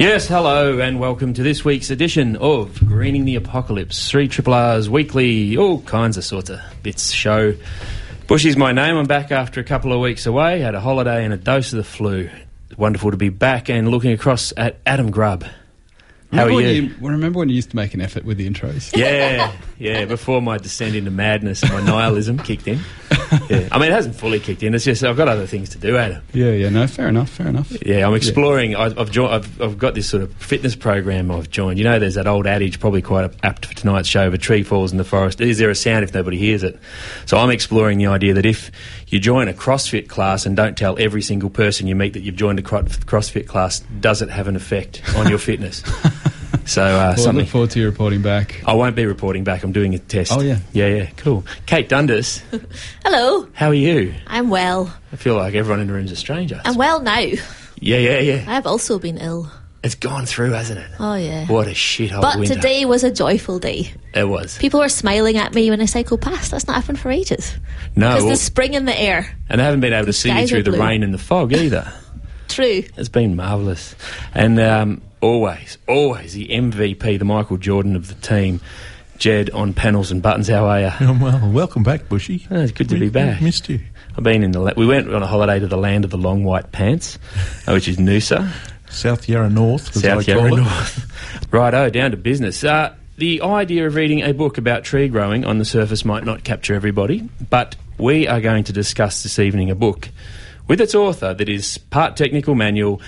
Yes, hello, and welcome to this week's edition of Greening the Apocalypse, 3 Triple R's weekly, all kinds of sorts of bits show. Bushy's my name. I'm back after a couple of weeks away, had a holiday and a dose of the flu. Wonderful to be back and looking across at Adam Grubb. How remember are when you? remember when you used to make an effort with the intros? Yeah, yeah, before my descent into madness and my nihilism kicked in. Yeah. I mean, it hasn't fully kicked in, it's just I've got other things to do, Adam. yeah, yeah. No, fair enough, fair enough. Yeah, I'm exploring. I've I've, jo- I've I've got this sort of fitness program I've joined. You know, there's that old adage, probably quite apt for tonight's show: "If a tree falls in the forest, is there a sound if nobody hears it?" So I'm exploring the idea that if you join a CrossFit class and don't tell every single person you meet that you've joined a CrossFit class, does it have an effect on your fitness? So uh, Well, I something. look forward to you reporting back. I won't be reporting back. I'm doing a test. Oh, yeah. yeah, yeah. Cool. Kate Dundas, Hello, how are you? I'm well. I feel like everyone in the room's a stranger. I'm well now. yeah, yeah, yeah. I've also been ill. It's gone through, hasn't it? Oh, yeah. What a shithole But winter. But today was a joyful day. It was. People were smiling at me when I cycled past. That's not happened for ages. No, Because well, there's spring in the air. and they haven't been able to see you through the blue. rain and the fog either. True. It's been marvellous. And um, always, always the MVP, the Michael Jordan of the team, Jed on panels and buttons. How are you? Oh, well, welcome back, Bushy. Oh, it's good to We- be back. Missed you. I've been in the. La- we went on a holiday to the land of the long white pants, uh, which is Noosa. South Yarra North, South Yarra. North. Righto, down to business. Uh, the idea of reading a book about tree growing on the surface might not capture everybody, but we are going to discuss this evening a book with its author that is part technical manual.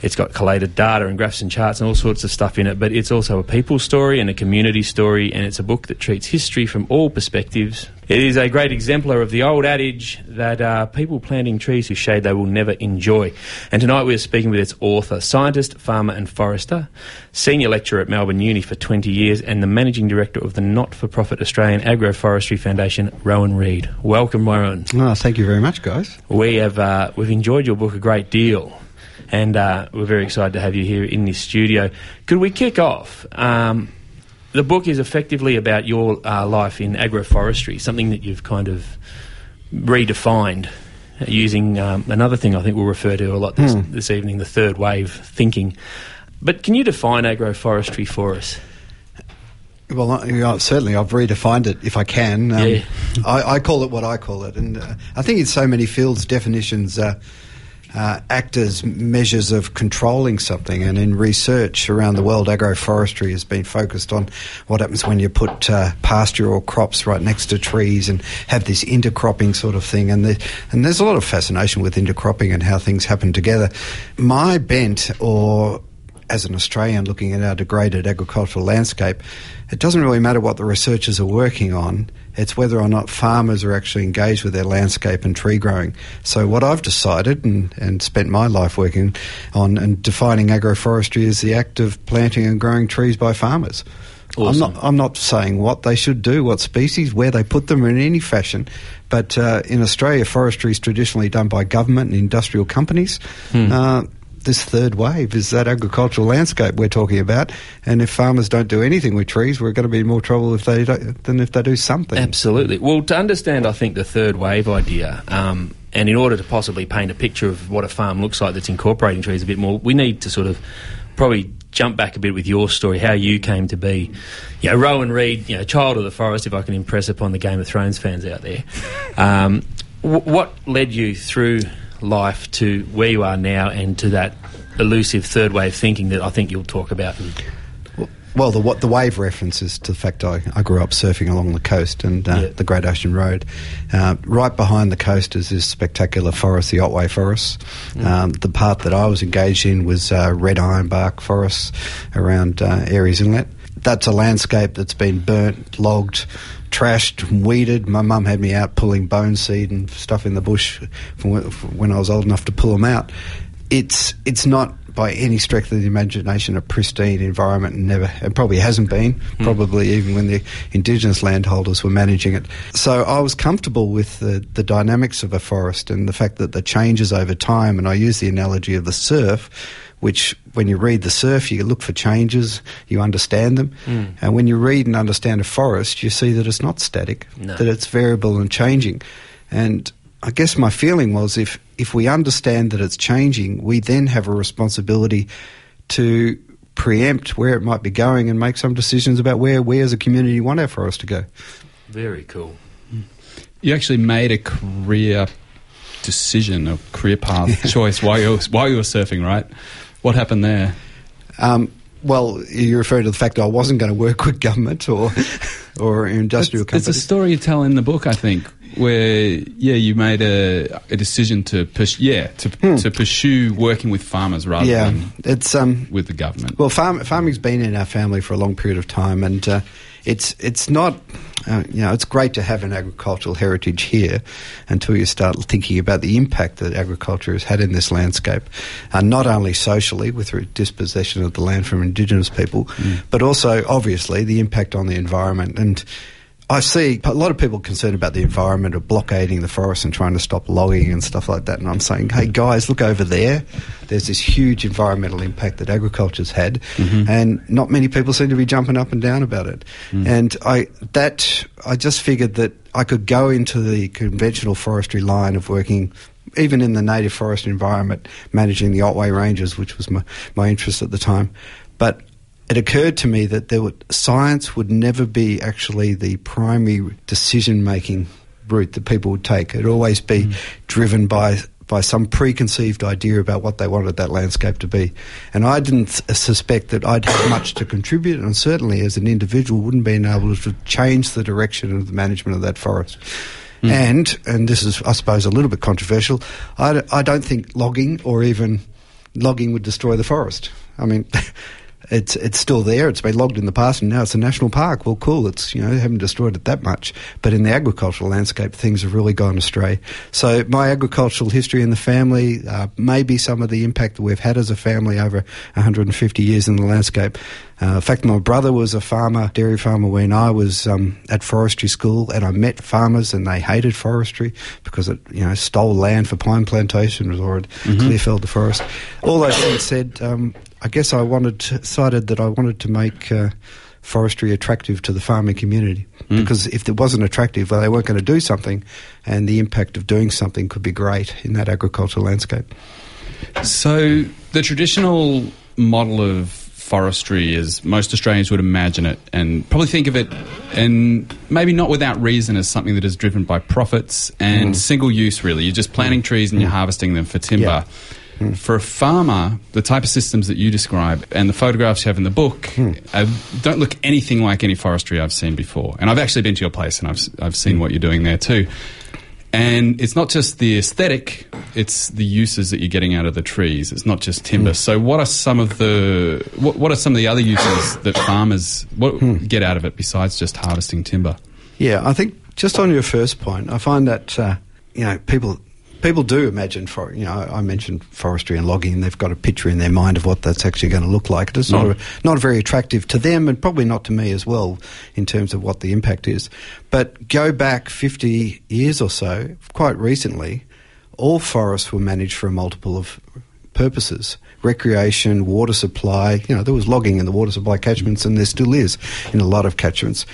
It's got collated data and graphs and charts and all sorts of stuff in it, but it's also a people story and a community story, and it's a book that treats history from all perspectives. It is a great exemplar of the old adage that uh, people planting trees whose shade they will never enjoy. And tonight we are speaking with its author, scientist, farmer, and forester, senior lecturer at Melbourne Uni for 20 years, and the managing director of the not for profit Australian Agroforestry Foundation, Rowan Reid. Welcome, Rowan. Oh, thank you very much, guys. We have uh, we've enjoyed your book a great deal, and uh, we're very excited to have you here in this studio. Could we kick off? Um, the book is effectively about your uh, life in agroforestry, something that you've kind of redefined using um, another thing I think we'll refer to a lot this, this evening, the third wave thinking. But can you define agroforestry for us? Well, certainly, I've redefined it if I can. Um, Yeah. I, I call it what I call it, and uh, I think in so many fields, definitions uh, uh, act as measures of controlling something. And in research around the world, agroforestry has been focused on what happens when you put uh, pasture or crops right next to trees and have this intercropping sort of thing. And, the, and there's a lot of fascination with intercropping and how things happen together. My bent, or as an Australian looking at our degraded agricultural landscape, it doesn't really matter what the researchers are working on. It's whether or not farmers are actually engaged with their landscape and tree growing. So, what I've decided and, and spent my life working on and defining agroforestry is the act of planting and growing trees by farmers. Awesome. I'm not. I'm not saying what they should do, what species, where they put them in any fashion. But uh, in Australia, forestry is traditionally done by government and industrial companies. Uh, this third wave is that agricultural landscape we're talking about, and if farmers don't do anything with trees, we're going to be in more trouble if they don't, than if they do something. Absolutely. Well, to understand, I think, the third wave idea, um, and in order to possibly paint a picture of what a farm looks like that's incorporating trees a bit more, we need to sort of probably jump back a bit with your story, how you came to be, you know, Rowan Reid, you know, child of the forest, if I can impress upon the Game of Thrones fans out there. Um, w- what led you through life to where you are now and to that elusive third wave thinking that I think you'll talk about? Well, the what the wave references to the fact I, I grew up surfing along the coast and uh, Yeah. the Great Ocean Road. Uh, right behind the coast is this spectacular forest, the Otway Forest. Um, the part that I was engaged in was uh, red ironbark forests around uh, Aireys Inlet. That's a landscape that's been burnt, logged, trashed, weeded. My mum had me out pulling bone seed and stuff in the bush from when- I was old enough to pull them out. It's it's not by any stretch of the imagination a pristine environment and never it probably hasn't been hmm. probably even when the indigenous landholders were managing it so I was comfortable with the, the dynamics of a forest and the fact that the changes over time and I use the analogy of the surf which when you read the surf you look for changes you understand them hmm. and when you read and understand a forest you see that it's not static No. that it's variable and changing and I guess my feeling was if, if we understand that it's changing, we then have a responsibility to preempt where it might be going and make some decisions about where we as a community want our forest to go. Very cool. Hmm. You actually made a career decision, a career path choice while you were, while you were surfing, right? What happened there? Um, well, you refer to the fact that I wasn't going to work with government or or industrial It's, it's a story you tell in the book, I think, where yeah, you made a, a decision to push, yeah, to, to pursue working with farmers rather Hmm. yeah, than it's um, with the government. Well, farm, farming's been in our family for a long period of time, and uh, it's it's not. Uh, you know, it's great to have an agricultural heritage here until you start thinking about the impact that agriculture has had in this landscape, uh, not only socially with the dispossession of the land from Indigenous people, but also obviously the impact on the environment. And I see a lot of people concerned about the environment or blockading the forest and trying to stop logging and stuff like that. And I'm saying, hey guys, look over there. There's this huge environmental impact that agriculture's had, mm-hmm. and not many people seem to be jumping up and down about it. Mm. And I that I just figured that I could go into the conventional forestry line of working. Even in the native forest environment, managing the Otway Ranges, which was my, my interest at the time. But it occurred to me that there would, science would never be actually the primary decision making route that people would take. It'd always be mm. driven by by some preconceived idea about what they wanted that landscape to be. And I didn't suspect that I'd have much to contribute, and certainly as an individual wouldn't be able to change the direction of the management of that forest. Mm. And, and this is, I suppose, a little bit controversial, I, d- I don't think logging or even logging would destroy the forest. I mean, it's it's still there. It's been logged in the past, and now it's a national park. Well, cool. It's you know they haven't destroyed it that much, but in the agricultural landscape, things have really gone astray. So my agricultural history in the family, uh, maybe some of the impact that we've had as a family over 150 years in the landscape. Uh, in fact, my brother was a farmer, dairy farmer, when I was um, at forestry school, and I met farmers, and they hated forestry because it, you know, stole land for pine plantations or it clear-felled the forest. All that being said, um, I guess I wanted to, decided that I wanted to make uh, forestry attractive to the farming community hmm. because if it wasn't attractive, well, they weren't going to do something, and the impact of doing something could be great in that agricultural landscape. So the traditional model of forestry, as most Australians would imagine it, and probably think of it, and maybe not without reason, as something that is driven by profits and hmm. single use. Really, you're just planting hmm. trees and you're harvesting them for timber. For a farmer, the type of systems that you describe and the photographs you have in the book uh, don't look anything like any forestry I've seen before. And I've actually been to your place and I've, I've seen what you're doing there too. And it's not just the aesthetic, it's the uses that you're getting out of the trees. It's not just timber. So what are some of the what, what are some of the other uses that farmers what, get out of it besides just harvesting timber? Yeah, I think just on your first point, I find that uh, you know people people do imagine for you know I mentioned forestry and logging, and they've got a picture in their mind of what that's actually going to look like. It's not Mm. a, not very attractive to them, and probably not to me as well in terms of what the impact is. But go back fifty years or so, quite recently, all forests were managed for a multiple of purposes recreation, water supply. You know, there was logging in the water supply catchments, and there still is in a lot of catchments.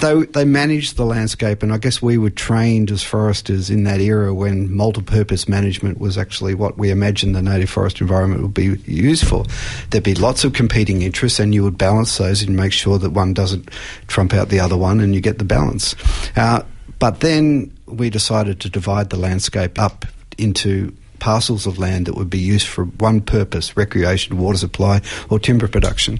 They, they managed the landscape, and I guess we were trained as foresters in that era when multi-purpose management was actually what we imagined the native forest environment would be used for. There'd be lots of competing interests, and you would balance those and make sure that one doesn't trump out the other one, and you get the balance. Uh, but then we decided to divide the landscape up into parcels of land that would be used for one purpose recreation, water supply, or timber production.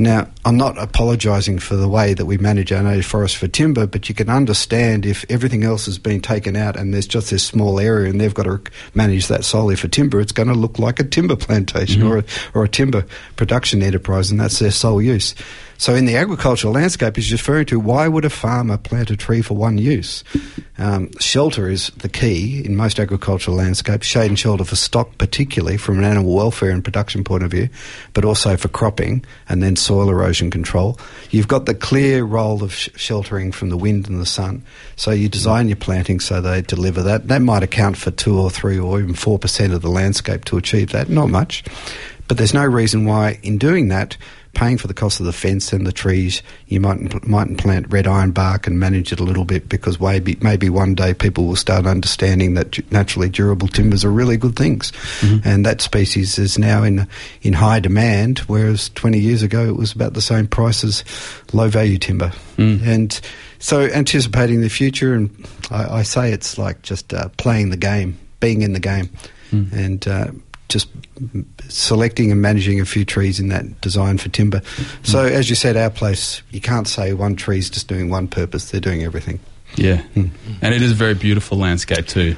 Now, I'm not apologising for the way that we manage our native forest for timber, but you can understand if everything else has been taken out and there's just this small area and they've got to manage that solely for timber, it's going to look like a timber plantation or, a, or a timber production enterprise, and that's their sole use. So, in the agricultural landscape, he's referring to why would a farmer plant a tree for one use? Um, shelter is the key in most agricultural landscapes, shade and shelter for stock, particularly from an animal welfare and production point of view, but also for cropping and then soil erosion control. You've got the clear role of sh- sheltering from the wind and the sun. So, you design your planting so they deliver that. That might account for two or three or even 4% of the landscape to achieve that, not much. But there's no reason why, in doing that, paying for the cost of the fence and the trees, you mightn't mightn't plant red iron bark and manage it a little bit because maybe maybe one day people will start understanding that naturally durable timbers are really good things, and that species is now in in high demand, whereas 20 years ago it was about the same price as low value timber, and so anticipating the future, and I, I say it's like just uh, playing the game, being in the game, and. Uh, just selecting and managing a few trees in that design for timber. Mm. So, as you said, our place, you can't say one tree's just doing one purpose, they're doing everything. Yeah, hmm. mm. and it is a very beautiful landscape too.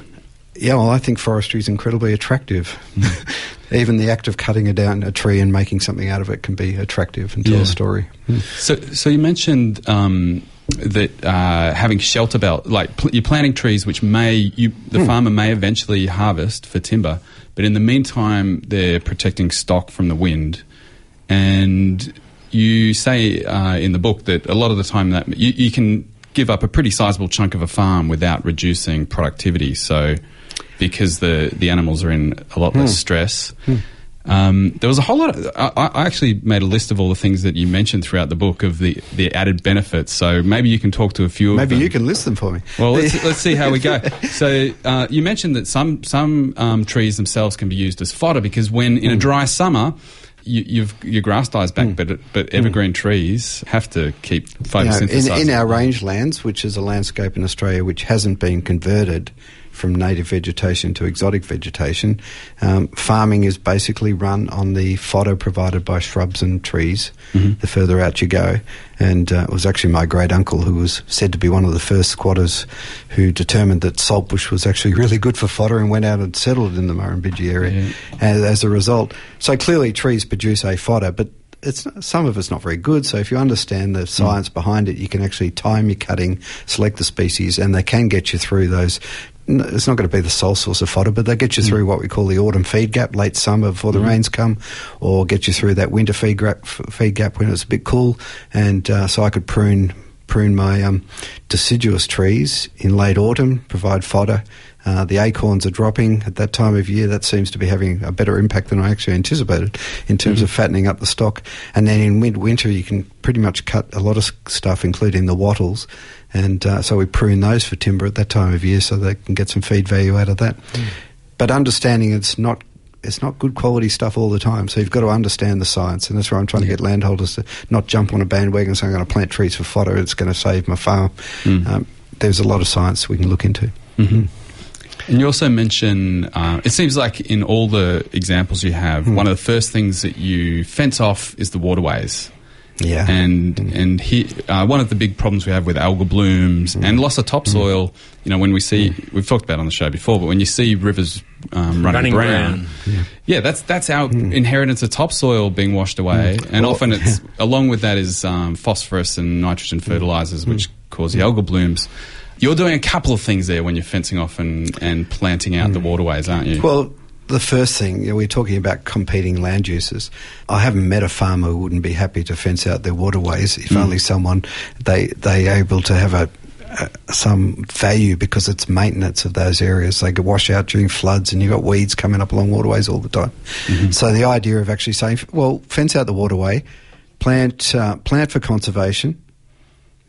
Yeah, well, I think forestry is incredibly attractive. Mm. Even the act of cutting a down a tree and making something out of it can be attractive and tell Yeah. a story. Hmm. So, so you mentioned um, that uh, having shelter belt, like pl- you're planting trees which may you the hmm. farmer may eventually harvest for timber, but in the meantime they're protecting stock from the wind, and you say uh, in the book that a lot of the time that you, you can give up a pretty sizable chunk of a farm without reducing productivity. So, because the the animals are in a lot less stress. Um, there was a whole lot. Of, I, I actually made a list of all the things that you mentioned throughout the book of the, the added benefits. So maybe you can talk to a few. Maybe of them. you can list them for me. Well, let's, let's see how we go. So uh, you mentioned that some some um, trees themselves can be used as fodder because when in a dry summer. You, you've, your grass dies back, but but evergreen trees have to keep You know, in, in our rangelands, which is a landscape in Australia which hasn't been converted from native vegetation to exotic vegetation, um, farming is basically run on the fodder provided by shrubs and trees. The further out you go, and uh, it was actually my great uncle who was said to be one of the first squatters who determined that saltbush was actually really good for fodder and went out and settled in the Murrumbidgee area as, as a result. So clearly, trees produce a fodder, but it's some of it's not very good. So if you understand the science behind it, you can actually time your cutting, select the species, and they can get you through those. It's not going to be the sole source of fodder, but they get you through what we call the autumn feed gap, late summer before the rains come, or get you through that winter feed gap, feed gap when it's a bit cool. And uh, so I could prune prune my um, deciduous trees in late autumn, provide fodder. Uh, the acorns are dropping at that time of year. That seems to be having a better impact than I actually anticipated in terms of fattening up the stock. And then in midwinter, you can pretty much cut a lot of stuff, including the wattles. And uh, so we prune those for timber at that time of year so they can get some feed value out of that. But understanding it's not it's not good quality stuff all the time. So you've got to understand the science, and that's where I'm trying to get landholders to not jump on a bandwagon and say I'm going to plant trees for fodder. It's going to save my farm. Um, there's a lot of science we can look into. And you also mention, uh, it seems like in all the examples you have, Hmm. one of the first things that you fence off is the waterways. Yeah. And and he, uh, one of the big problems we have with algal blooms Hmm. and loss of topsoil, you know, when we see, we've talked about it on the show before, but when you see rivers um, running, Running brown, brown. yeah, that's that's our Hmm. inheritance of topsoil being washed away, and often it's along with that is um, phosphorus and nitrogen Hmm. fertilizers, which cause the algal blooms. You're doing a couple of things there when you're fencing off and, and planting out the waterways, aren't you? Hmm. Well, the first thing, you know, we're talking about competing land uses. I haven't met a farmer who wouldn't be happy to fence out their waterways if only someone they they able to have a, some value because it's maintenance of those areas. They could wash out during floods, and you've got weeds coming up along waterways all the time. So the idea of actually saying, well, fence out the waterway, plant uh, plant for conservation,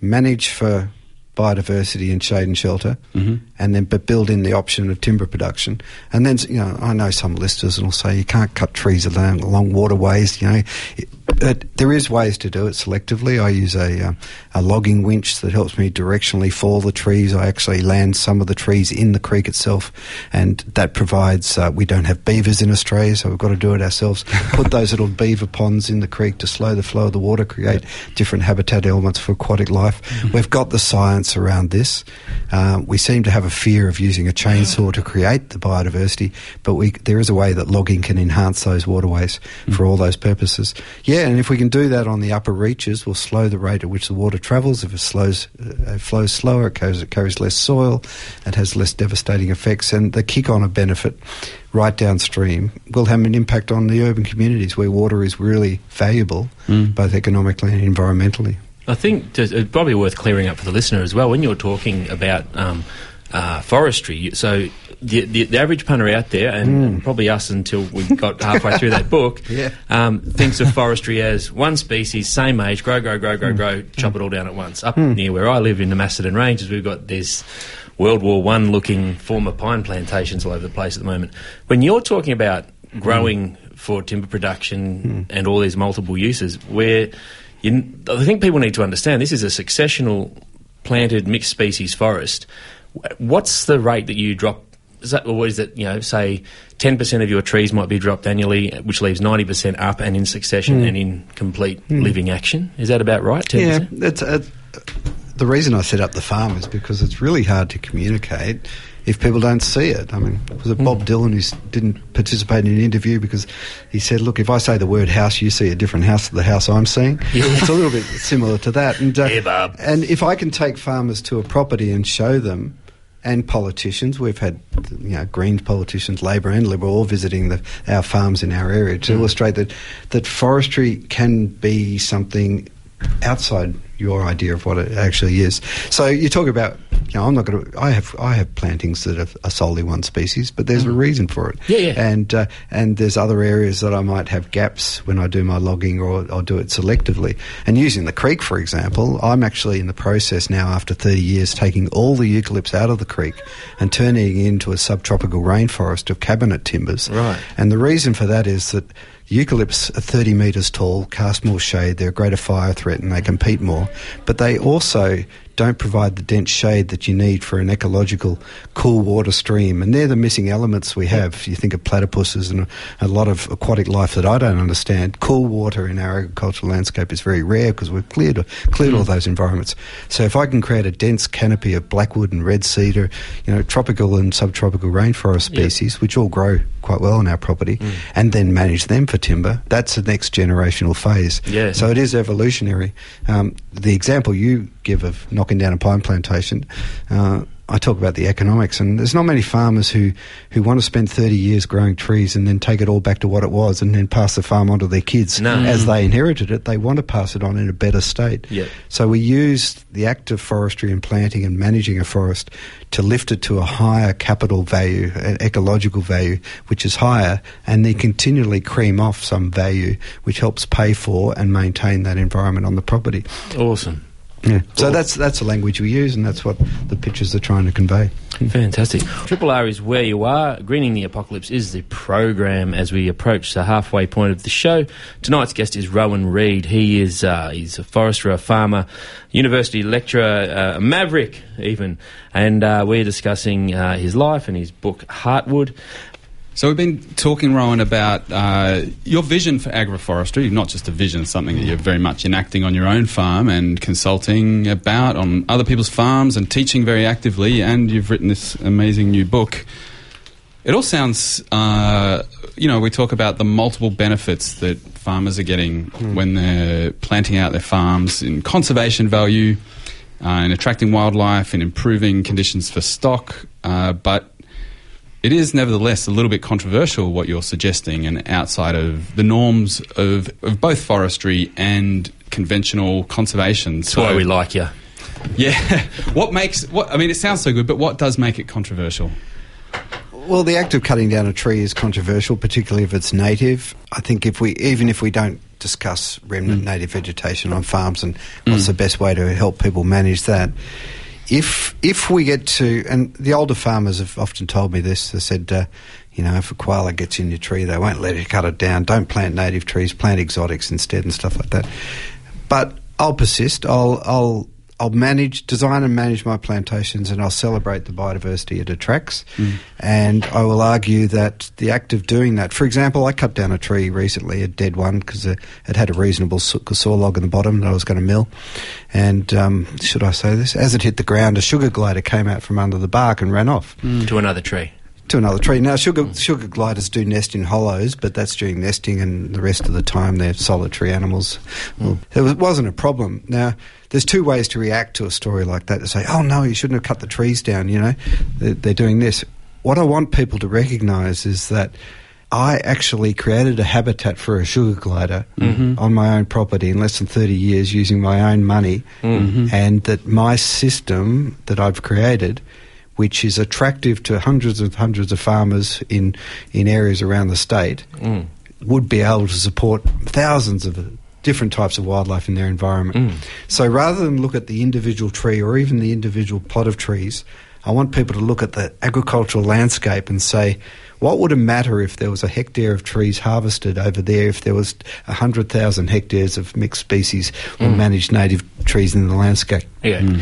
manage for biodiversity and shade and shelter, mm-hmm. and then but build in the option of timber production. And then you know I know some listers will say you can't cut trees along, along waterways. You know, it- But there is ways to do it selectively. I use a, um, a logging winch that helps me directionally fall the trees. I actually land some of the trees in the creek itself, and that provides. Uh, we don't have beavers in Australia, so we've got to do it ourselves. Put those little beaver ponds in the creek to slow the flow of the water, create different habitat elements for aquatic life. We've got the science around this. Um, we seem to have a fear of using a chainsaw to create the biodiversity, but we, there is a way that logging can enhance those waterways for all those purposes. Yeah, and if we can do that on the upper reaches, we'll slow the rate at which the water travels. If it slows, uh, it flows slower, it carries, it carries less soil, it has less devastating effects, and the kick-on of benefit right downstream will have an impact on the urban communities where water is really valuable, both economically and environmentally. I think it's probably worth clearing up for the listener as well. When you're talking about um, uh, forestry, so the, the, the average punter out there, hmm. and probably us until we got halfway through that book, Yeah. um, thinks of forestry as one species, same age, grow, grow, grow, grow, hmm. grow, hmm. chop it all down at once. Up near where I live in the Macedon Ranges, we've got this World War One looking former pine plantations all over the place at the moment. When you're talking about growing for timber production and all these multiple uses, where you, I think people need to understand this is a successional planted mixed species forest. What's the rate that you drop? Is that, or is it, you know, say 10% of your trees might be dropped annually, which leaves 90% up and in succession and in complete living action? Is that about right? 10%? Yeah, that's uh, the reason I set up the farm is because it's really hard to communicate if people don't see it. I mean, was it Bob Dylan who didn't participate in an interview because he said, "Look, if I say the word house, you see a different house to the house I'm seeing." It's a little bit similar to that. And uh, Yeah, Bob. and if I can take farmers to a property and show them. And politicians, we've had you know Greens politicians, Labor and Liberal, all visiting the, our farms in our area to mm. illustrate that that forestry can be something outside your idea of what it actually is. So you talk about, you know, I'm not going to. I have I have plantings that are, are solely one species, but there's a reason for it. Yeah, yeah. And uh, and there's other areas that I might have gaps when I do my logging, or I'll do it selectively. And using the creek, for example, I'm actually in the process now, after 30 years, taking all the eucalypts out of the creek and turning it into a subtropical rainforest of cabinet timbers. Right. And the reason for that is that eucalypts are 30 metres tall, cast more shade, they're a greater fire threat, and they compete more. But they also don't provide the dense shade that you need for an ecological cool water stream. And they're the missing elements we have. You think of platypuses and a, lot of aquatic life that I don't understand. Cool water in our agricultural landscape is very rare because we've cleared, cleared all those environments. So if I can create a dense canopy of blackwood and red cedar, you know, tropical and subtropical rainforest species, which all grow quite well on our property, and then manage them for timber, that's the next generational phase. Yeah. So it is evolutionary. Um, the example you give of knocking down a pine plantation, uh, I talk about the economics, and there's not many farmers who, who want to spend 30 years growing trees and then take it all back to what it was and then pass the farm on to their kids No. as they inherited it. They want to pass it on in a better state. Yep. So we use the act of forestry and planting and managing a forest to lift it to a higher capital value, an ecological value, which is higher, and then continually cream off some value which helps pay for and maintain that environment on the property. Awesome. Yeah. So that's that's the language we use, and that's what the pictures are trying to convey. Fantastic. Triple R is where you are. Greening the Apocalypse is the program as we approach the halfway point of the show. Tonight's guest is Rowan Reid. He is uh, he's a forester, a farmer, university lecturer, uh, a maverick even, and uh, we're discussing uh, his life and his book Heartwood. So we've been talking, Rowan, about uh, your vision for agroforestry. Not just a vision, something that you're very much enacting on your own farm and consulting about on other people's farms and teaching very actively. And you've written this amazing new book. It all sounds, uh, you know, we talk about the multiple benefits that farmers are getting when they're planting out their farms in conservation value, uh, in attracting wildlife, in improving conditions for stock. Uh, but it is nevertheless a little bit controversial what you're suggesting and outside of the norms of, of both forestry and conventional conservation. That's why we like you. Yeah. what makes what I mean it sounds so good, but what does make it controversial? Well, the act of cutting down a tree is controversial, particularly if it's native. I think if we, even if we don't discuss remnant mm. native vegetation on farms and what's mm. the best way to help people manage that, if if we get to, and the older farmers have often told me this, they said, uh, You know, if a koala gets in your tree, they won't let you cut it down. Don't plant native trees, plant exotics instead and stuff like that. But I'll persist. I'll I'll I'll manage, design and manage my plantations, and I'll celebrate the biodiversity it attracts. And I will argue that the act of doing that, for example, I cut down a tree recently, a dead one, because it, it had a reasonable saw saw log in the bottom that I was going to mill. And um, should I say this? As it hit the ground, a sugar glider came out from under the bark and ran off To another tree. To another tree. Now, sugar hmm. sugar gliders do nest in hollows, but that's during nesting, and the rest of the time they're solitary animals. Hmm. Well, it was, wasn't a problem. Now, there's two ways to react to a story like that: to say, "Oh no, you shouldn't have cut the trees down." You know, they're, they're doing this. What I want people to recognise is that. I actually created a habitat for a sugar glider mm-hmm. on my own property in less than 30 years using my own money, mm-hmm. and that my system that I've created which is attractive to hundreds and hundreds of farmers in, in areas around the state, mm. would be able to support thousands of different types of wildlife in their environment. Mm. So rather than look at the individual tree or even the individual plot of trees, I want people to look at the agricultural landscape and say, what would it matter if there was a hectare of trees harvested over there, if there was 100,000 hectares of mixed species or mm. managed native trees in the landscape? Yeah.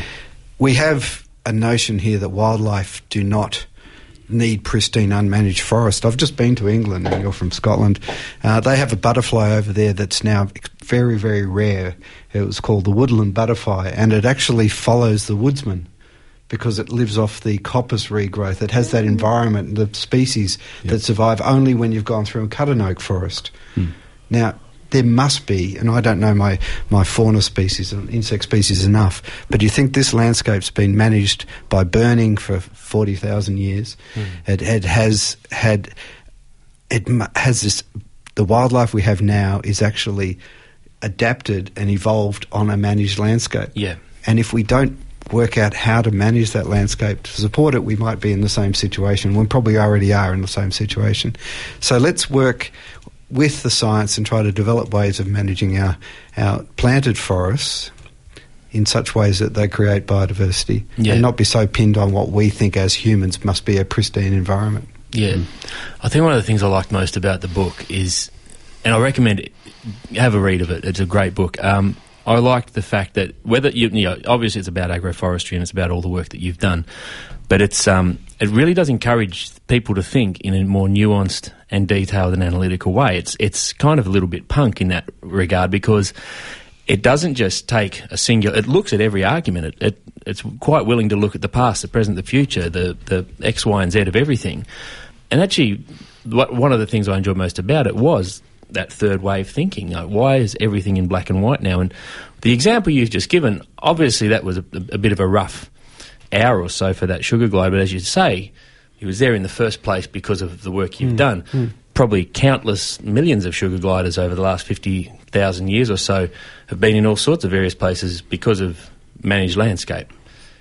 We have a notion here that wildlife do not need pristine unmanaged forest. I've just been to England, and you're from Scotland. Uh, they have a butterfly over there that's now very, very rare. It was called the woodland butterfly, and it actually follows the woodsman because it lives off the coppice regrowth. It has that environment, the species that survive only when you've gone through a cut an oak forest. Now, there must be, and I don't know my, my fauna species and insect species enough, but do you think this landscape's been managed by burning for 40,000 years? Hmm. It, it has had, it has this, the wildlife we have now is actually adapted and evolved on a managed landscape. Yeah. And if we don't work out how to manage that landscape to support it, we might be in the same situation. We probably already are in the same situation. So let's work with the science and try to develop ways of managing our, our planted forests in such ways that they create biodiversity Yeah. and not be so pinned on what we think as humans must be a pristine environment. Yeah, I think one of the things I liked most about the book is, and I recommend it, have a read of it. It's a great book. Um, I liked the fact that whether you, you know, obviously it's about agroforestry and it's about all the work that you've done, but it's um, it really does encourage people to think in a more nuanced and detailed and analytical way. It's it's kind of a little bit punk in that regard because it doesn't just take a singular. It looks at every argument. It, it it's quite willing to look at the past, the present, the future, the the X, Y, and Z of everything. And actually, what, one of the things I enjoyed most about it was that third wave thinking. Like, why is everything in black and white now? And the example you've just given, obviously, that was a, a bit of a rough hour or so for that sugar glide. But as you say, he was there in the first place because of the work you've hmm. done. Hmm. Probably countless millions of sugar gliders over the last 50,000 years or so have been in all sorts of various places because of managed landscape.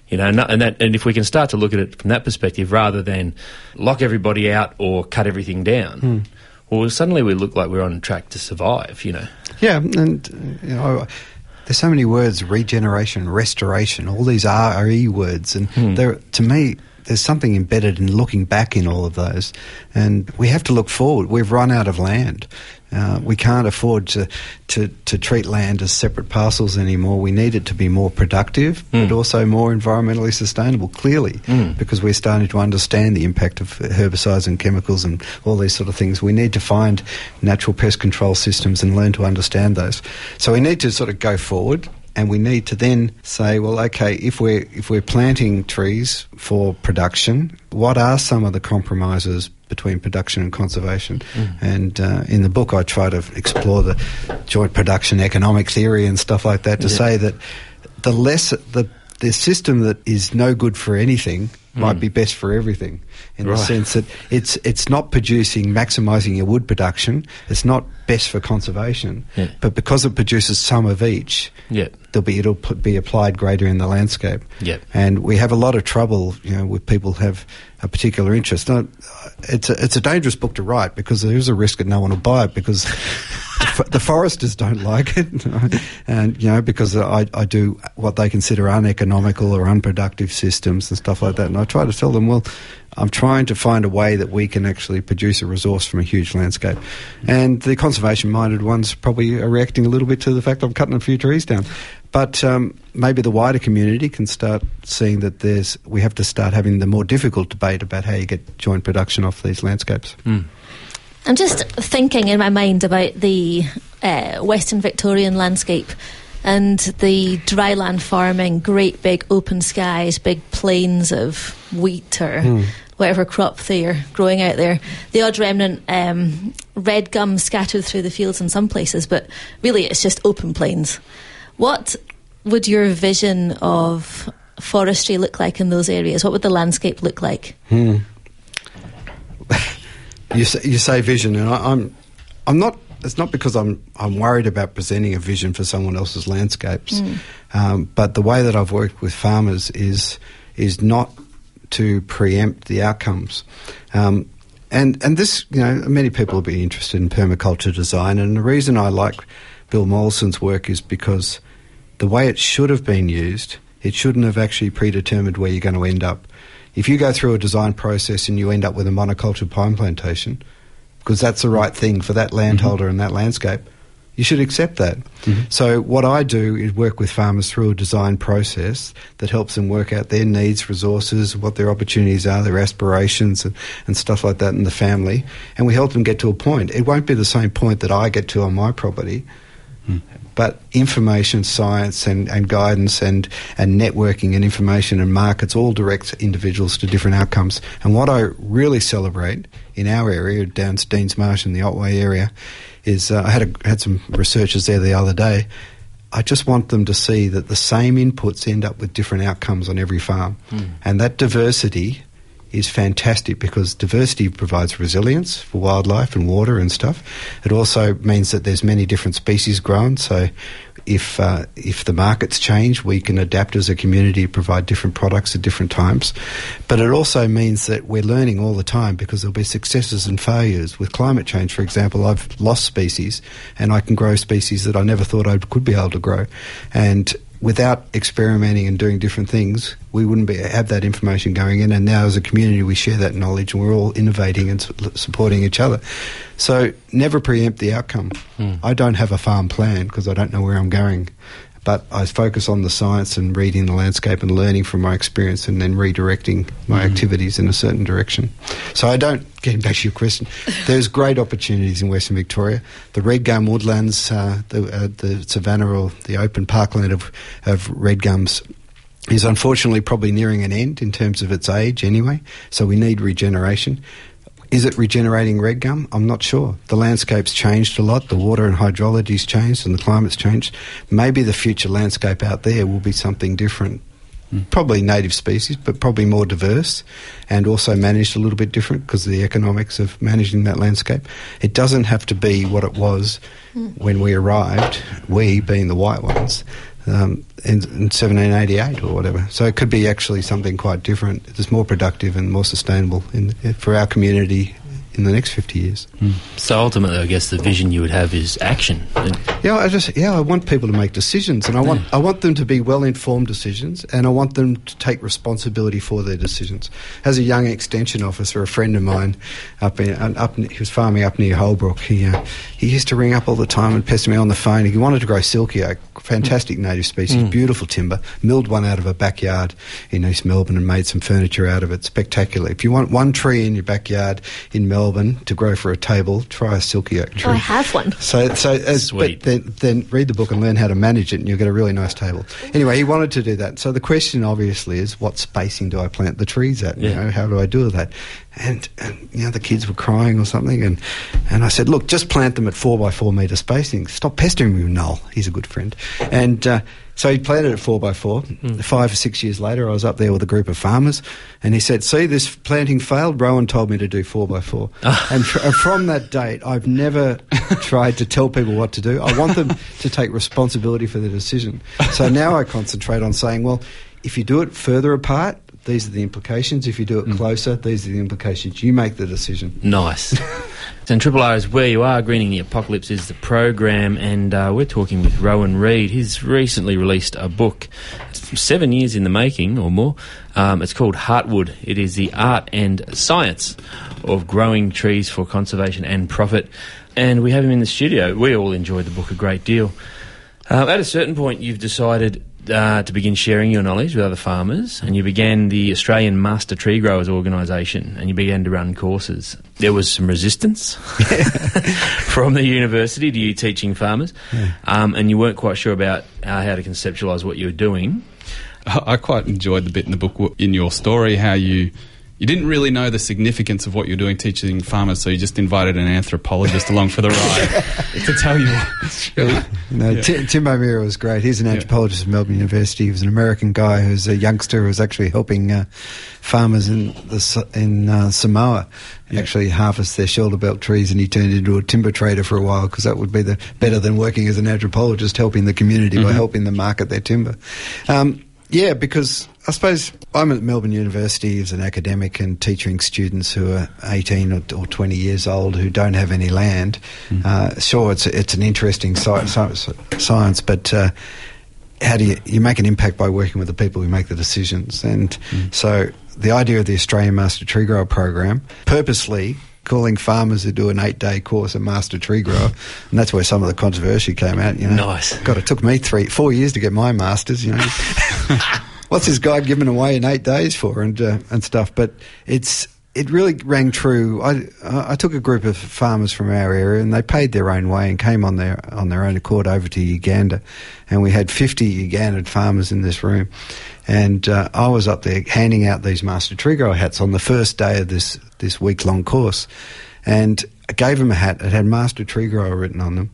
You know, and, that- and, if we can start to look at it from that perspective rather than lock everybody out or cut everything down, hmm. well, suddenly we look like we're on track to survive, you know. Yeah, and you know, there's so many words: regeneration, restoration, all these RE words, and hmm. they're to me. There's something embedded in looking back in all of those, and we have to look forward. We've run out of land. Uh, we can't afford to, to, to treat land as separate parcels anymore. We need it to be more productive, but also more environmentally sustainable, clearly, because we're starting to understand the impact of herbicides and chemicals and all these sort of things. We need to find natural pest control systems and learn to understand those. So we need to sort of go forward and we need to then say, well, okay, if we're if we're planting trees for production, what are some of the compromises between production and conservation? And uh, in the book, I try to explore the joint production economic theory and stuff like that to Yeah. say that the less the the system that is no good for anything might be best for everything in the sense that it's it's not producing maximising your wood production. It's not best for conservation, Yeah. but because it produces some of each, Yeah. there'll be it'll be applied greater in the landscape. Yep. And we have a lot of trouble, you know, with people have a particular interest. It's a, it's a dangerous book to write because there is a risk that no one will buy it because the the foresters don't like it, and you know because I, I do what they consider uneconomical or unproductive systems and stuff like that. And I try to tell them, well, I'm trying to find a way that we can actually produce a resource from a huge landscape. And the conservation-minded ones probably are reacting a little bit to the fact I'm cutting a few trees down. But um, maybe the wider community can start seeing that there's we have to start having the more difficult debate about how you get joint production off these landscapes. I'm just thinking in my mind about the uh, Western Victorian landscape and the dryland farming, great big open skies, big plains of wheat or Hmm. whatever crop they're growing out there. The odd remnant um, red gum scattered through the fields in some places, but really it's just open plains. What would your vision of forestry look like in those areas? What would the landscape look like? Hmm. you say, you say vision, and I, I'm I'm not. It's not because I'm I'm worried about presenting a vision for someone else's landscapes, Mm. um, but the way that I've worked with farmers is is not to preempt the outcomes. Um, and and this, you know, many people will be interested in permaculture design, and the reason I like Bill Mollison's work is because the way it should have been used, it shouldn't have actually predetermined where you're going to end up. If you go through a design process and you end up with a monoculture pine plantation, because that's the right thing for that landholder mm-hmm. and that landscape, you should accept that. Mm-hmm. So what I do is work with farmers through a design process that helps them work out their needs, resources, what their opportunities are, their aspirations, and, and stuff like that in the family, and we help them get to a point. It won't be the same point that I get to on my property, hmm. But information science and, and guidance and, and networking and information and markets all direct individuals to different outcomes. And what I really celebrate in our area, down to Deans Marsh in the Otway area, is uh, I had, a, had some researchers there the other day. I just want them to see that the same inputs end up with different outcomes on every farm. Mm. And that diversity is fantastic because diversity provides resilience for wildlife and water and stuff. It also means that there's many different species grown. So if uh, if the markets change, we can adapt as a community to provide different products at different times. But it also means that we're learning all the time because there'll be successes and failures. With climate change, for example, I've lost species and I can grow species that I never thought I could be able to grow. And without experimenting and doing different things, we wouldn't be, have that information going in. And now, as a community, we share that knowledge and we're all innovating and su- supporting each other. So, never preempt the outcome. Hmm. I don't have a farm plan because I don't know where I'm going. But I focus on the science and reading the landscape and learning from my experience and then redirecting my activities in a certain direction. So I don't, getting back to your question, there's great opportunities in Western Victoria. The red gum woodlands, uh, the, uh, the savanna or the open parkland of, of red gums is unfortunately probably nearing an end in terms of its age anyway. So we need regeneration. Is it regenerating red gum? I'm not sure. The landscape's changed a lot. The water and hydrology's changed and the climate's changed. Maybe the future landscape out there will be something different. Hmm. Probably native species, but probably more diverse and also managed a little bit different because of the economics of managing that landscape. It doesn't have to be what it was hmm. when we arrived, we being the white ones, um, in, in 1788 or whatever. So it could be actually something quite different. It's more productive and more sustainable in, for our community in the next 50 years. So ultimately, I guess the vision you would have is action. Yeah, I just yeah, I want people to make decisions, and I want I want them to be well informed decisions, and I want them to take responsibility for their decisions. As a young extension officer, a friend of mine up in up he was farming up near Holbrook. He uh, he used to ring up all the time and pester me on the phone. He wanted to grow silky oak, fantastic native species, Mm. beautiful timber. Milled one out of a backyard in East Melbourne and made some furniture out of it. Spectacular. If you want one tree in your backyard in Melbourne to grow for a table, try a silky oak tree. Oh, I have one. So, so as, but then, then read the book and learn how to manage it, and you'll get a really nice table. Anyway, he wanted to do that. So the question, obviously, is what spacing do I plant the trees at? You know, how do I do that? And, and you know, the kids were crying or something, and and I said, look, just plant them at four by four metre spacing. Stop pestering me, Noel. He's a good friend, and. Uh, so he planted at four by four. Five or six years later, I was up there with a group of farmers, and he said, "See, this planting failed. Rowan told me to do four by four. and, fr- and from that date, I've never tried to tell people what to do. I want them to take responsibility for their decision. So now I concentrate on saying, well, if you do it further apart, these are the implications. If you do it closer, these are the implications. You make the decision. nice. And Triple R is where you are. Greening the Apocalypse is the program, and uh, we're talking with Rowan Reid. He's recently released a book, it's seven years in the making or more. Um, it's called Heartwood. It is the art and science of growing trees for conservation and profit. And we have him in the studio. We all enjoyed the book a great deal. Uh, at a certain point, you've decided uh, to begin sharing your knowledge with other farmers, and you began the Australian Master Tree Growers Organisation, and you began to run courses. There was some resistance from the university to you teaching farmers, um, and you weren't quite sure about uh, how to conceptualise what you were doing. I quite enjoyed the bit in the book in your story how you you didn't really know the significance of what you're doing teaching farmers, so you just invited an anthropologist along for the ride to tell you. What, No, Yeah. Ti- Tim O'Meara was great. He's an anthropologist at Melbourne University. He was an American guy who's a youngster who was actually helping uh, farmers in the, S- in uh, Samoa actually harvest their shoulder belt trees, and he turned into a timber trader for a while because that would be the better than working as an anthropologist, helping the community by Mhm. helping them market their timber. Um, yeah, because I suppose I'm at Melbourne University as an academic and teaching students who are 18 or, or 20 years old who don't have any land. Uh, sure, it's it's an interesting sci- sci- science, but uh, how do you you make an impact by working with the people who make the decisions? And so the idea of the Australian Master Tree Grower program, purposely calling farmers who do an eight day course a master tree grower, and that's where some of the controversy came out. You know, Nice. God, it took me three, four years to get my masters. You know, what's this guy giving away in eight days for and uh, and stuff? But it's it really rang true. I I took a group of farmers from our area and they paid their own way and came on their on their own accord over to Uganda, and we had fifty Ugandan farmers in this room, and uh, I was up there handing out these master tree grower hats on the first day of this this week long course, and I gave them a hat. It had master tree grower written on them.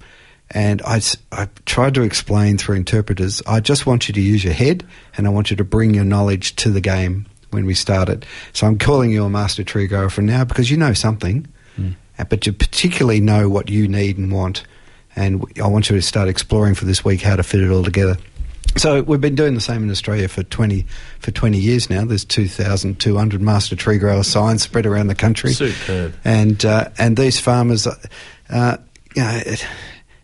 And I, I tried to explain through interpreters, I just want you to use your head and I want you to bring your knowledge to the game when we started. So I'm calling you a master tree grower from now because you know something, uh, but you particularly know what you need and want. And I want you to start exploring for this week how to fit it all together. So we've been doing the same in Australia for 20, for 20 years now. There's 2,200 master tree grower signs spread around the country Superb. and uh, and these farmers, uh, uh, you know, it,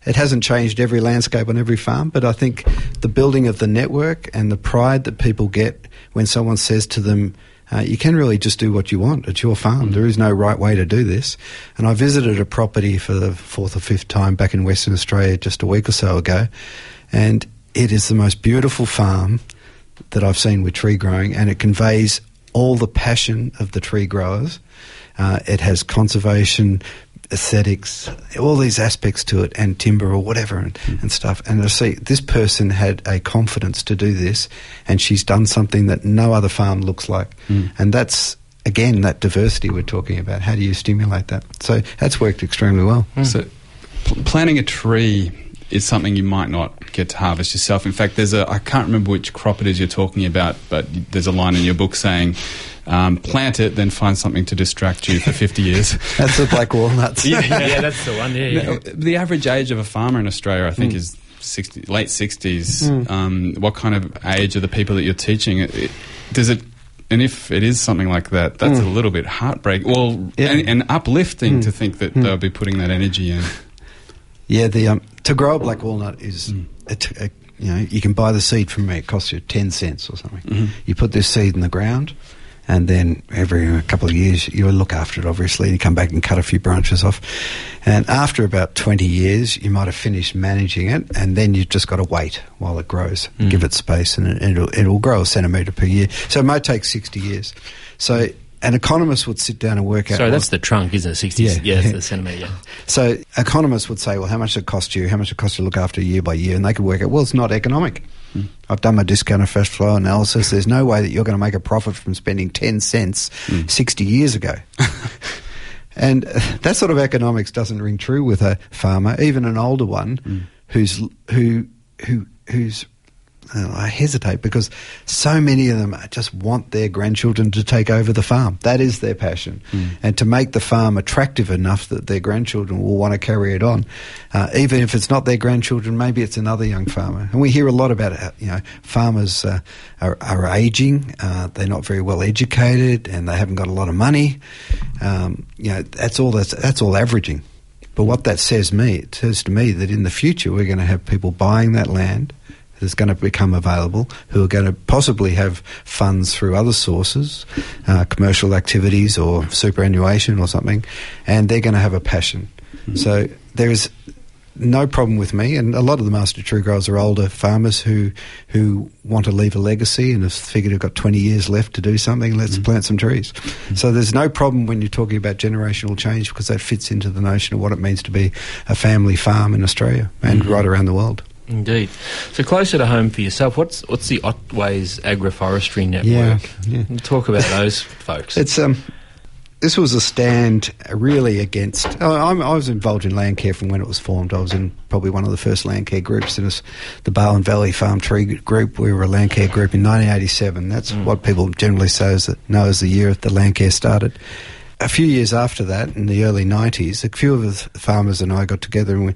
it hasn't changed every landscape on every farm, but I think the building of the network and the pride that people get when someone says to them. Uh, you can really just do what you want. It's your farm. There is no right way to do this. And I visited a property for the fourth or fifth time back in Western Australia just a week or so ago, and it is the most beautiful farm that I've seen with tree growing, and it conveys all the passion of the tree growers. Uh, it has conservation, aesthetics, all these aspects to it, and timber or whatever and, hmm. and stuff. And I see this person had a confidence to do this, and she's done something that no other farm looks like. Hmm. And that's again that diversity we're talking about. How do you stimulate that? So that's worked extremely well. Hmm. So, pl- planting a tree is something you might not get to harvest yourself. In fact, there's a I can't remember which crop it is you're talking about, but there's a line in your book saying, um, "Plant it, then find something to distract you for 50 years." That's the black walnuts. Yeah, yeah, that's the one. Yeah, yeah. Now, the average age of a farmer in Australia, I think, Mm. is 60, late 60s. Mm. Um, what kind of age are the people that you're teaching? It, it- does it, and if it is something like that, that's Mm. a little bit heartbreaking. Well, Yeah. and, and uplifting Mm. to think that Mm. they'll be putting that energy in. Yeah, the um, to grow a black walnut is a t- a- you know you can buy the seed from me. It costs you ten cents or something. Mhm. You put this seed in the ground, and then every couple of years you look after it. Obviously, and you come back and cut a few branches off. And after about twenty years, you might have finished managing it, and then you've just got to wait while it grows. Mm. Give it space, and it, it'll it'll grow a centimetre per year. So it might take sixty years. So. An economist would sit down and work out. Sorry, that's the trunk, isn't it? 60, yeah, Yeah. that's the centimetre, yeah. so economists would say, well, how much does it cost you? How much does it cost you to look after year by year? And they could work out, well, it's not economic. Hmm. I've done my discounted cash flow analysis. There's no way that you're going to make a profit from spending 10 cents hmm. 60 years ago. and uh, that sort of economics doesn't ring true with a farmer, even an older one hmm. who's who who who's uh, I hesitate because so many of them just want their grandchildren to take over the farm. That is their passion, and to make the farm attractive enough that their grandchildren will want to carry it on, uh, even if it's not their grandchildren, maybe it's another young farmer. And we hear a lot about it. You know, farmers uh, are, are aging, uh, they're not very well educated, and they haven't got a lot of money. Um, you know, that's all. That's that's all averaging. But what that says me, it says to me that in the future we're going to have people buying that land that's going to become available, who are going to possibly have funds through other sources, uh, commercial activities or superannuation or something, and they're going to have a passion. Mm-hmm. So there is no problem with me, and a lot of the master tree growers are older farmers who who want to leave a legacy and have figured they've got 20 years left to do something. Let's mm-hmm. plant some trees. Mm-hmm. So there's no problem when you're talking about generational change because that fits into the notion of what it means to be a family farm in Australia and right around the world. Indeed. So closer to home for yourself, what's what's the Otways Agroforestry Network? Yeah, yeah. Mm, talk about those folks. It's um, this was a stand uh, really against. oh, I'm, I was involved in land care from when it was formed. I was in probably one of the first land care groups. Was the Barwon Valley Farm Tree Group. We were a land care group in 1987. That's mm. what people generally say is that know the year that the land care started. A few years after that, in the early 90s, a few of the farmers and I got together and we,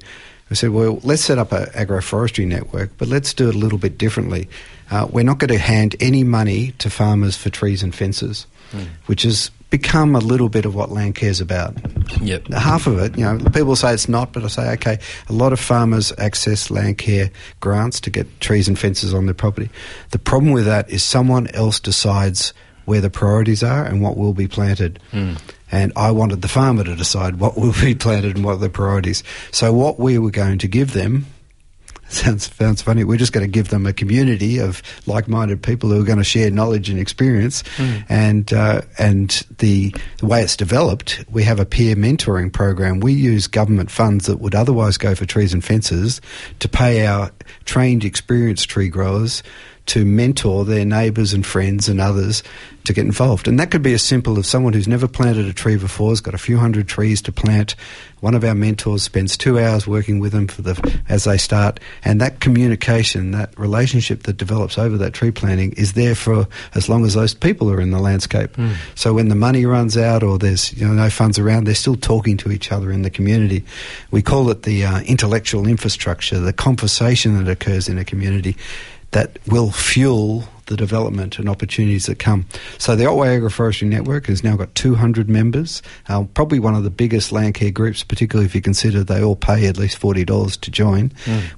we said, well, let's set up an agroforestry network, but let's do it a little bit differently. Uh, we're not going to hand any money to farmers for trees and fences, which has become a little bit of what land care's about. Yep. Half of it, you know, people say it's not, but I say, okay, a lot of farmers access land care grants to get trees and fences on their property. The problem with that is someone else decides where the priorities are and what will be planted. And I wanted the farmer to decide what will be planted and what are the priorities. So what we were going to give them sounds sounds funny. We're just going to give them a community of like-minded people who are going to share knowledge and experience. And uh, and the, the way it's developed, we have a peer mentoring program. We use government funds that would otherwise go for trees and fences to pay our trained, experienced tree growers to mentor their neighbours and friends and others to get involved. And that could be as simple as someone who's never planted a tree before, has got a few hundred trees to plant. One of our mentors spends two hours working with them for the as they start, and that communication, that relationship that develops over that tree planting is there for as long as those people are in the landscape. So when the money runs out or there's you know no funds around, they're still talking to each other in the community. We call it the uh, intellectual infrastructure, the conversation that occurs in a community that will fuel the development and opportunities that come. So the Otway Agroforestry Network has now got 200 members, uh, probably one of the biggest land care groups, particularly if you consider they all pay at least $40 to join.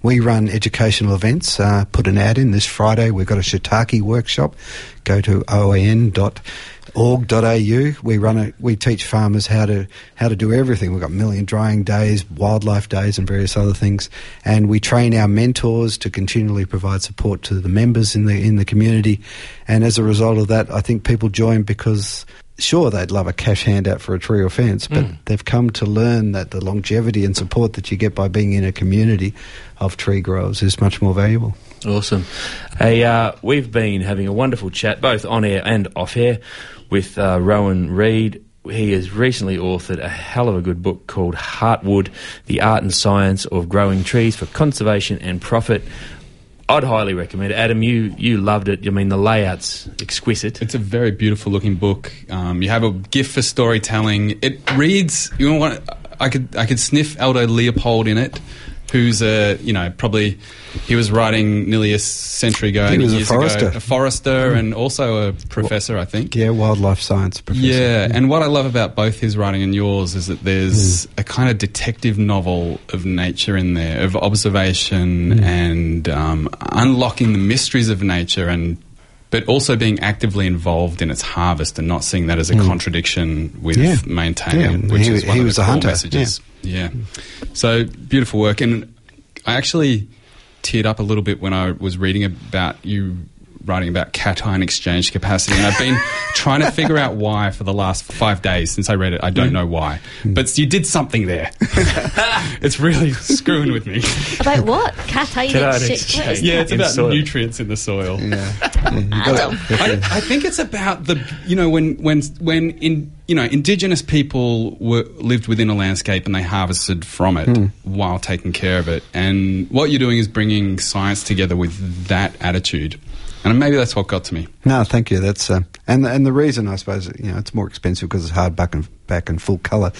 We run educational events, uh, put an ad in this Friday. We've got a shiitake workshop. Go to oan.org.au. We run a, we teach farmers how to how to do everything. We've got million drying days, wildlife days, and various other things. And we train our mentors to continually provide support to the members in the in the community. And as a result of that, I think people join because sure they'd love a cash handout for a tree or fence, but they've come to learn that the longevity and support that you get by being in a community of tree growers is much more valuable. Awesome. Hey, uh, we've been having a wonderful chat, both on air and off air, with uh, Rowan Reid. He has recently authored a hell of a good book called Heartwood The Art and Science of Growing Trees for Conservation and Profit. I'd highly recommend it. Adam, you, you loved it. I mean, the layout's exquisite. It's a very beautiful looking book. Um, you have a gift for storytelling. It reads. You know what? I could I could sniff Aldo Leopold in it, who's a you know probably he was writing nearly a century ago. He was a forester. Ago, a forester, hmm. and also a professor, I think. Yeah, wildlife science professor. Yeah, hmm. and what I love about both his writing and yours is that there's hmm. a kind of detective novel of nature in there, of observation and um, unlocking the mysteries of nature, and but also being actively involved in its harvest and not seeing that as a contradiction with Yeah. maintaining, Yeah, which he- is one he of was the a hunter, messages. Yeah. So beautiful work, and I actually teared up a little bit when I was reading about you writing about cation exchange capacity, and I've been trying to figure out why for the last five days since I read it. I don't mm. know why, mm. but you did something there. it's really screwing with me. About what? Cation Cation exchange. exchange. Yeah, it's In about soil. nutrients in the soil. Mm-hmm. Adam. I, I think it's about the you know when when when in you know indigenous people were lived within a landscape and they harvested from it hmm. while taking care of it, and what you're doing is bringing science together with that attitude, and maybe that's what got to me. No, thank you. That's uh, and and the reason I suppose you know it's more expensive because it's hardback and back and full colour,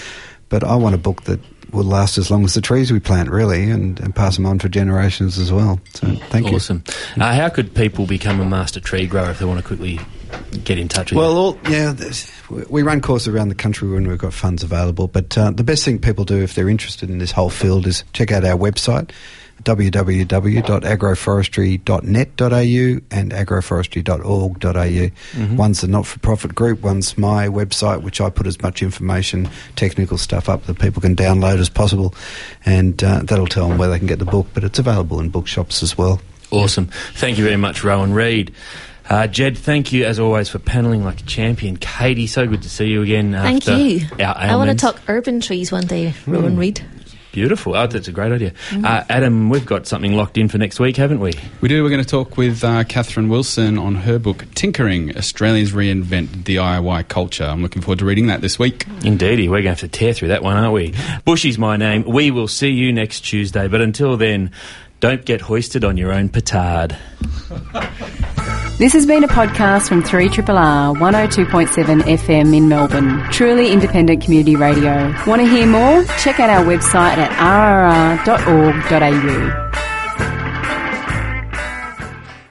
but I want a book that will last as long as the trees we plant, really, and, and pass them on for generations as well. So thank you. Awesome. Uh, how could people become a master tree grower if they want to quickly get in touch with Well, you? all, yeah, we- we run courses around the country when we've got funds available. But uh, the best thing people do if they're interested in this whole field is check out our website www.agroforestry.net.au and agroforestry.org.au. One's a not-for-profit group. One's my website, which I put as much information, technical stuff up that people can download as possible, and uh, that'll tell them where they can get the book. But it's available in bookshops as well. Awesome. Thank you very much, Rowan Reid. Uh, Jed, thank you as always for panelling like a champion. Katie, so good to see you again. Thank after you. Our I want to talk urban trees one day, Rowan Reid. Beautiful. Oh, that's a great idea. Mm. Uh, Adam, we've got something locked in for next week, haven't we? We do. We're going to talk with uh, Katherine Wilson on her book "Tinkering: Australians Reinvent the DIY Culture." I'm looking forward to reading that this week. Indeedy. We're going to have to tear through that one, aren't we? Bushy's my name. We will see you next Tuesday. But until then, don't get hoisted on your own petard. This has been a podcast from 3RRR 102.7 FM in Melbourne. Truly independent community radio. Want to hear more? Check out our website at rrr.org.au.